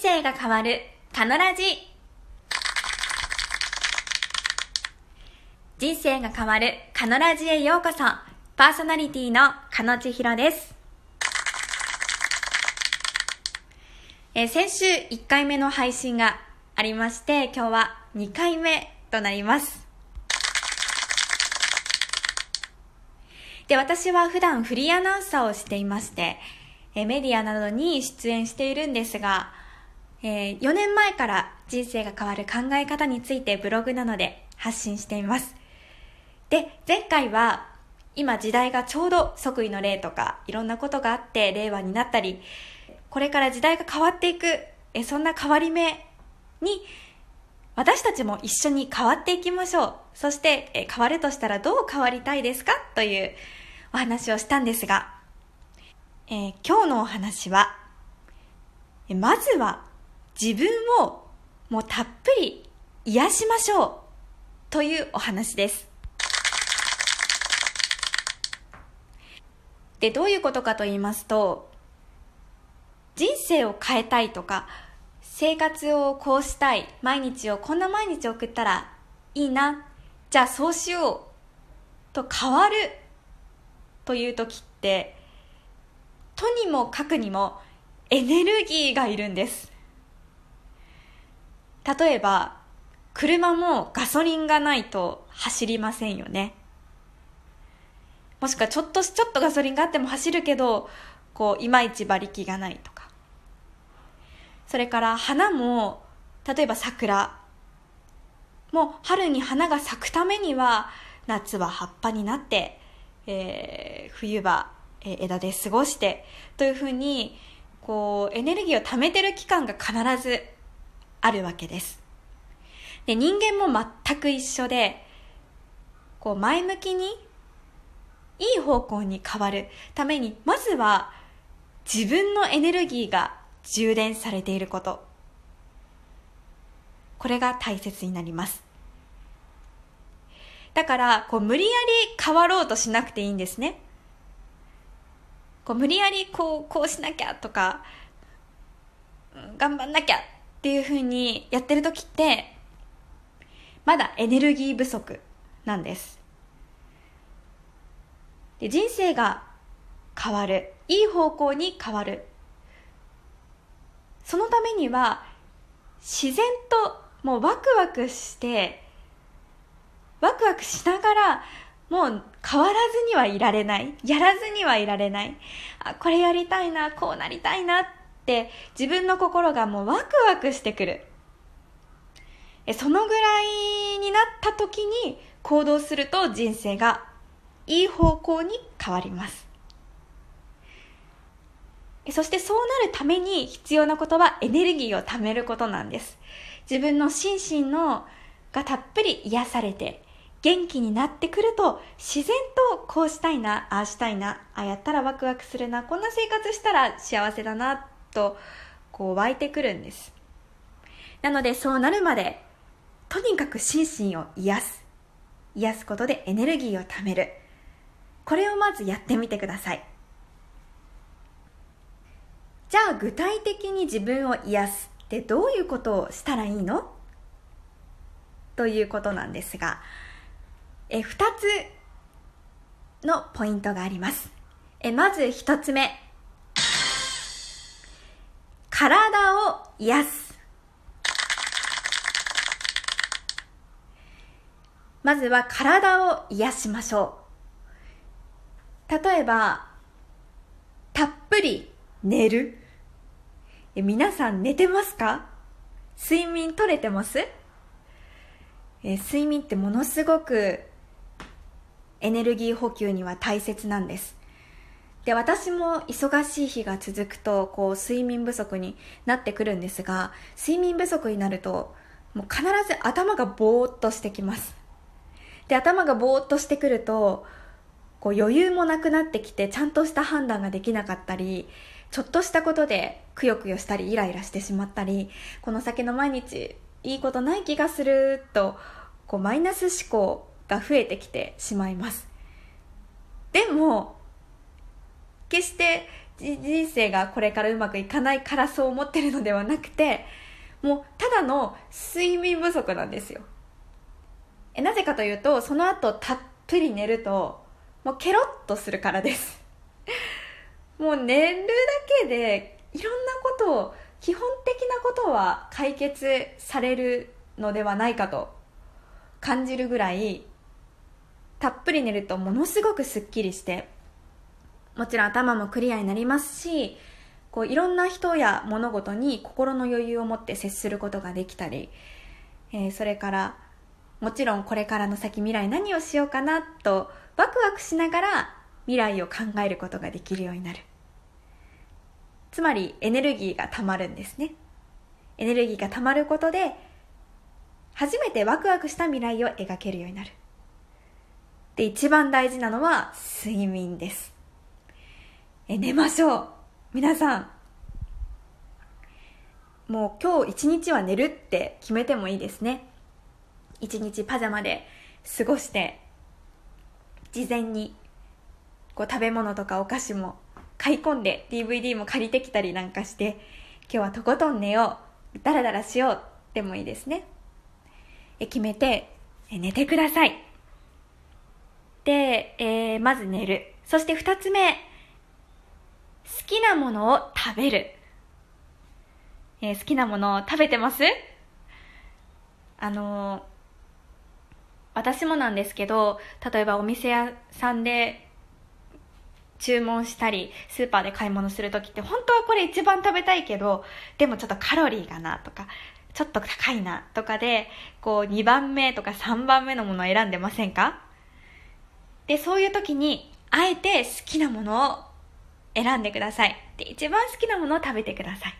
生が変わる。カノラジ。人生が変わる。カノラジへようこそ。パーソナリティのカノチヒロです。えー先週1回目の配信がありまして今日は2回目となります。で私は普段フリーアナウンサーをしていましてえメディアなどに出演しているんですが、えー4年前から人生が変わる考え方についてブログなどで発信しています。で、前回は今時代がちょうど即位の例とかいろんなことがあって令和になったり、これから時代が変わっていく、えそんな変わり目に私たちも一緒に変わっていきましょう。そしてえ変わるとしたらどう変わりたいですか？というお話をしたんですが、えー今日のお話は、まずは自分をもうたっぷり癒しましょうというお話です。で、どういうことかと言いますと、人生を変えたいとか、生活をこうしたい、毎日をこんな毎日送ったらいいな、じゃあそうしようと変わるという時って、とにもかくにもエネルギーがいるんです。例えば、車もガソリンがないと走りませんよね。もしくはちょっとちょっとガソリンがあっても走るけど、こう、いまいち馬力がないとか。それから花も、例えば桜。もう春に花が咲くためには、夏は葉っぱになって、えー冬はえー枝で過ごして、というふうに、こう、エネルギーを貯めてる期間が必ずあるわけです。で、人間も全く一緒で、こう、前向きに、いい方向に変わるために、まずは自分のエネルギーが充電されていること。これが大切になります。だから、こう、無理やり変わろうとしなくていいんですね。こう、無理やりこう、こうしなきゃとか、頑張んなきゃっていう風にやってる時って、まだエネルギー不足なんです。で人生が変わる。いい方向に変わる。そのためには、自然ともうワクワクして、ワクワクしながら、もう変わらずにはいられない。やらずにはいられない。あ、これやりたいな、こうなりたいなって、自分の心がもうワクワクしてくる。そのぐらいになった時に行動すると人生がいい方向に変わります。そしてそうなるために必要なことはエネルギーを貯めることなんです。自分の心身のがたっぷり癒されて元気になってくると自然とこうしたいな、ああしたいな、ああやったらワクワクするな、こんな生活したら幸せだなとこう湧いてくるんです。なのでそうなるまでとにかく心身を癒す。癒すことでエネルギーを貯める。これをまずやってみてください。じゃあ具体的に自分を癒すってどういうことをしたらいいの？ということなんですが、え、二つのポイントがあります。え、まず一つ目。体を癒す。まずは体を癒しましょう。例えば、たっぷり寝る。え皆さん寝てますか？睡眠取れてます？え睡眠ってものすごくエネルギー補給には大切なんです。で、私も忙しい日が続くと、こう、睡眠不足になってくるんですが、睡眠不足になると、もう必ず頭がぼーっとしてきます。で、頭がぼーっとしてくると、こう余裕もなくなってきて、ちゃんとした判断ができなかったり、ちょっとしたことでくよくよしたり、イライラしてしまったり、この先の毎日、いいことない気がすると、こうマイナス思考が増えてきてしまいます。でも、決して人生がこれからうまくいかないからそう思ってるのではなくてもうただの睡眠不足なんですよ。えなぜかというとその後たっぷり寝るともうケロッとするからです。もう寝るだけでいろんなことを基本的なことは解決されるのではないかと感じるぐらいたっぷり寝るとものすごくすっきりしてもちろん頭もクリアになりますしこういろんな人や物事に心の余裕を持って接することができたり、えー、それからもちろんこれからの先未来何をしようかなとワクワクしながら未来を考えることができるようになる。つまりエネルギーがたまるんですね。エネルギーがたまることで初めてワクワクした未来を描けるようになる。で一番大事なのは睡眠です。え寝ましょう。皆さん。もう今日一日は寝るって決めてもいいですね。一日パジャマで過ごして事前にこう食べ物とかお菓子も買い込んで DVD も借りてきたりなんかして今日はとことん寝よう。ダラダラしようでもいいですね。え決めてえ寝てください。で、えー、まず寝る。そして二つ目。好きなものを食べる、えー、好きなものを食べてます？あのー、私もなんですけど例えばお店屋さんで注文したり、スーパーで買い物するときって、本当はこれ一番食べたいけど、でもちょっとカロリーがなとか、ちょっと高いなとかで、こう2番目とか3番目のものを選んでませんか？で、そういう時に、あえて好きなものを選んでください。で、一番好きなものを食べてください。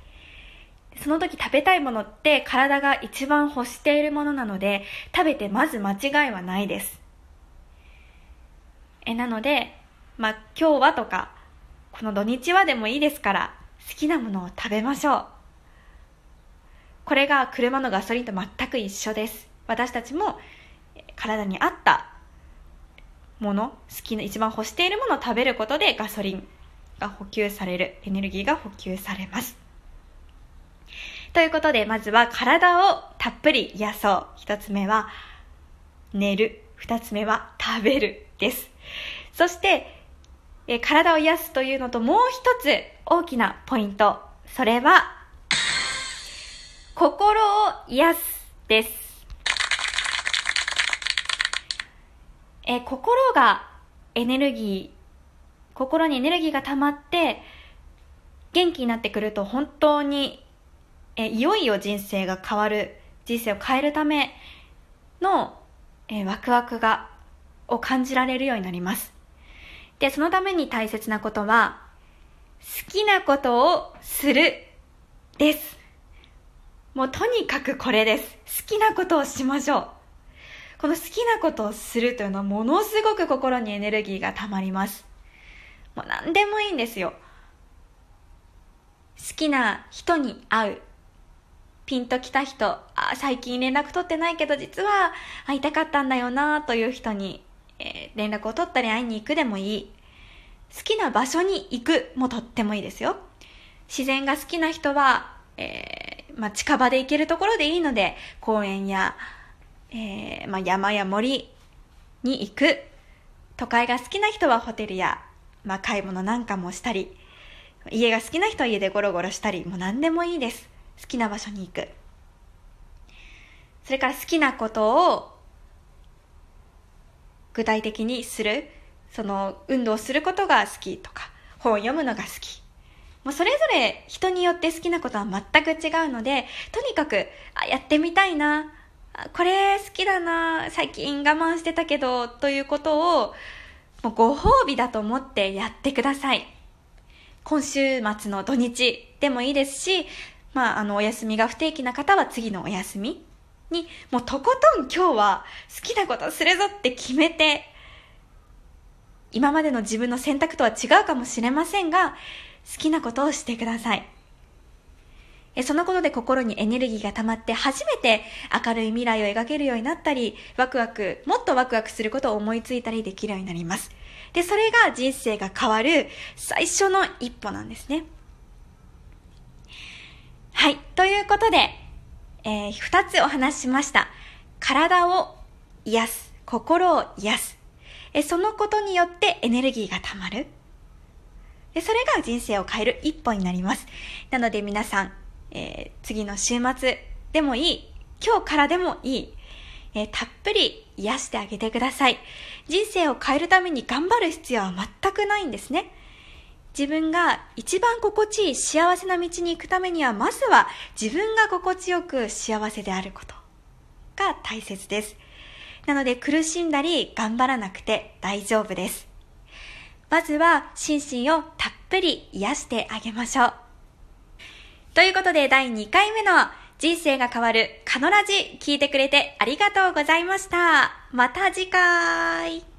その時食べたいものって体が一番欲しているものなので、食べてまず間違いはないです。え、なので、まあ、今日はとか、この土日はでもいいですから、好きなものを食べましょう。これが車のガソリンと全く一緒です。私たちも体に合ったもの、好きな、一番欲しているものを食べることでガソリンが補給される、エネルギーが補給されます。ということで、まずは体をたっぷり癒そう。一つ目は寝る。二つ目は食べるです。そして、え体を癒すというのともう一つ大きなポイント。それは、心を癒すです。え心がエネルギー、心にエネルギーが溜まって、元気になってくると本当に、えいよいよ人生が変わる、人生を変えるための、えワクワクが、を感じられるようになります。で、そのために大切なことは、好きなことをするです。もうとにかくこれです。好きなことをしましょう。この好きなことをするというのはものすごく心にエネルギーが溜まります。もう何でもいいんですよ。好きな人に会う。ピンときた人、あ、最近連絡取ってないけど実は会いたかったんだよなという人にえー、連絡を取ったり会いに行くでもいい。好きな場所に行くもとってもいいですよ。自然が好きな人は、えー、まあ、近場で行けるところでいいので、公園や、えー、まあ、山や森に行く。都会が好きな人はホテルや、まあ、買い物なんかもしたり、家が好きな人は家でゴロゴロしたり、もう何でもいいです。好きな場所に行く。それから好きなことを具体的にする、その運動することが好きとか、本を読むのが好き。もうそれぞれ人によって好きなことは全く違うので、とにかく、あ、やってみたいな、これ好きだな、最近我慢してたけど、ということを、もうご褒美だと思ってやってください。今週末の土日でもいいですし、まあ、あの、お休みが不定期な方は次のお休みに、もうとことん今日は好きなことするぞって決めて、今までの自分の選択とは違うかもしれませんが、好きなことをしてください。そのことで心にエネルギーが溜まって初めて明るい未来を描けるようになったり、ワクワク、もっとワクワクすることを思いついたりできるようになります。で、それが人生が変わる最初の一歩なんですね。はい。ということで、えー、二つお話ししました。体を癒す、心を癒す。えそのことによってエネルギーが溜まる。でそれが人生を変える一歩になります。なので皆さん、えー、次の週末でもいい、今日からでもいい、えー、たっぷり癒してあげてください。人生を変えるために頑張る必要は全くないんですね。自分が一番心地いい幸せな道に行くためには、まずは自分が心地よく幸せであることが大切です。なので苦しんだり頑張らなくて大丈夫です。まずは心身をたっぷり癒してあげましょう。ということで第2回目の人生が変わるカノラジ聞いてくれてありがとうございました。また次回。